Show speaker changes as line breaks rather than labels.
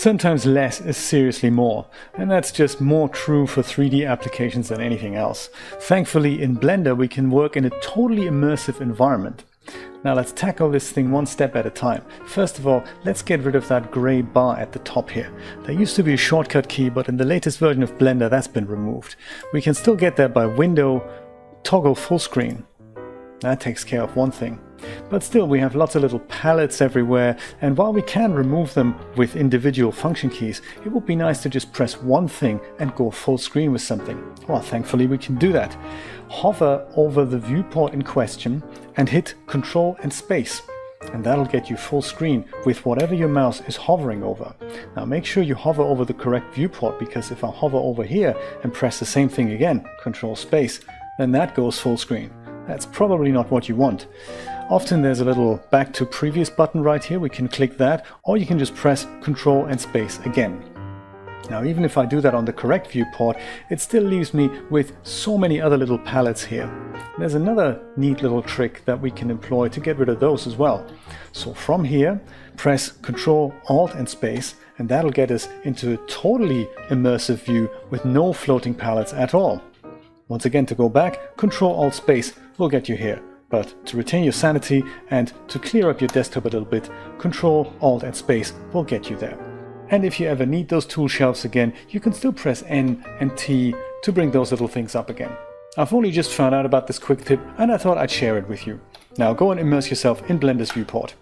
Sometimes less is seriously more, and that's just more true for 3D applications than anything else. Thankfully, in Blender we can work in a totally immersive environment. Now let's tackle this thing one step at a time. First of all, let's get rid of that grey bar at the top here. There used to be a shortcut key, but in the latest version of Blender that's been removed. We can still get there by window, toggle full screen. That takes care of one thing. But still, we have lots of little palettes everywhere, and while we can remove them with individual function keys, it would be nice to just press one thing and go full screen with something. Well, thankfully we can do that. Hover over the viewport in question and hit Control and Space. And that'll get you full screen with whatever your mouse is hovering over. Now make sure you hover over the correct viewport because if I hover over here and press the same thing again, Control Space, then that goes full screen. That's probably not what you want. Often there's a little back to previous button right here, we can click that, or you can just press Control and Space again. Now even if I do that on the correct viewport, it still leaves me with so many other little palettes here. There's another neat little trick that we can employ to get rid of those as well. So from here, press Control, Alt and Space, and that'll get us into a totally immersive view with no floating palettes at all. Once again to go back, Control Alt Space will get you here. But to retain your sanity and to clear up your desktop a little bit, Control, Alt and Space will get you there. And if you ever need those tool shelves again, you can still press N and T to bring those little things up again. I've only just found out about this quick tip and I thought I'd share it with you. Now go and immerse yourself in Blender's viewport.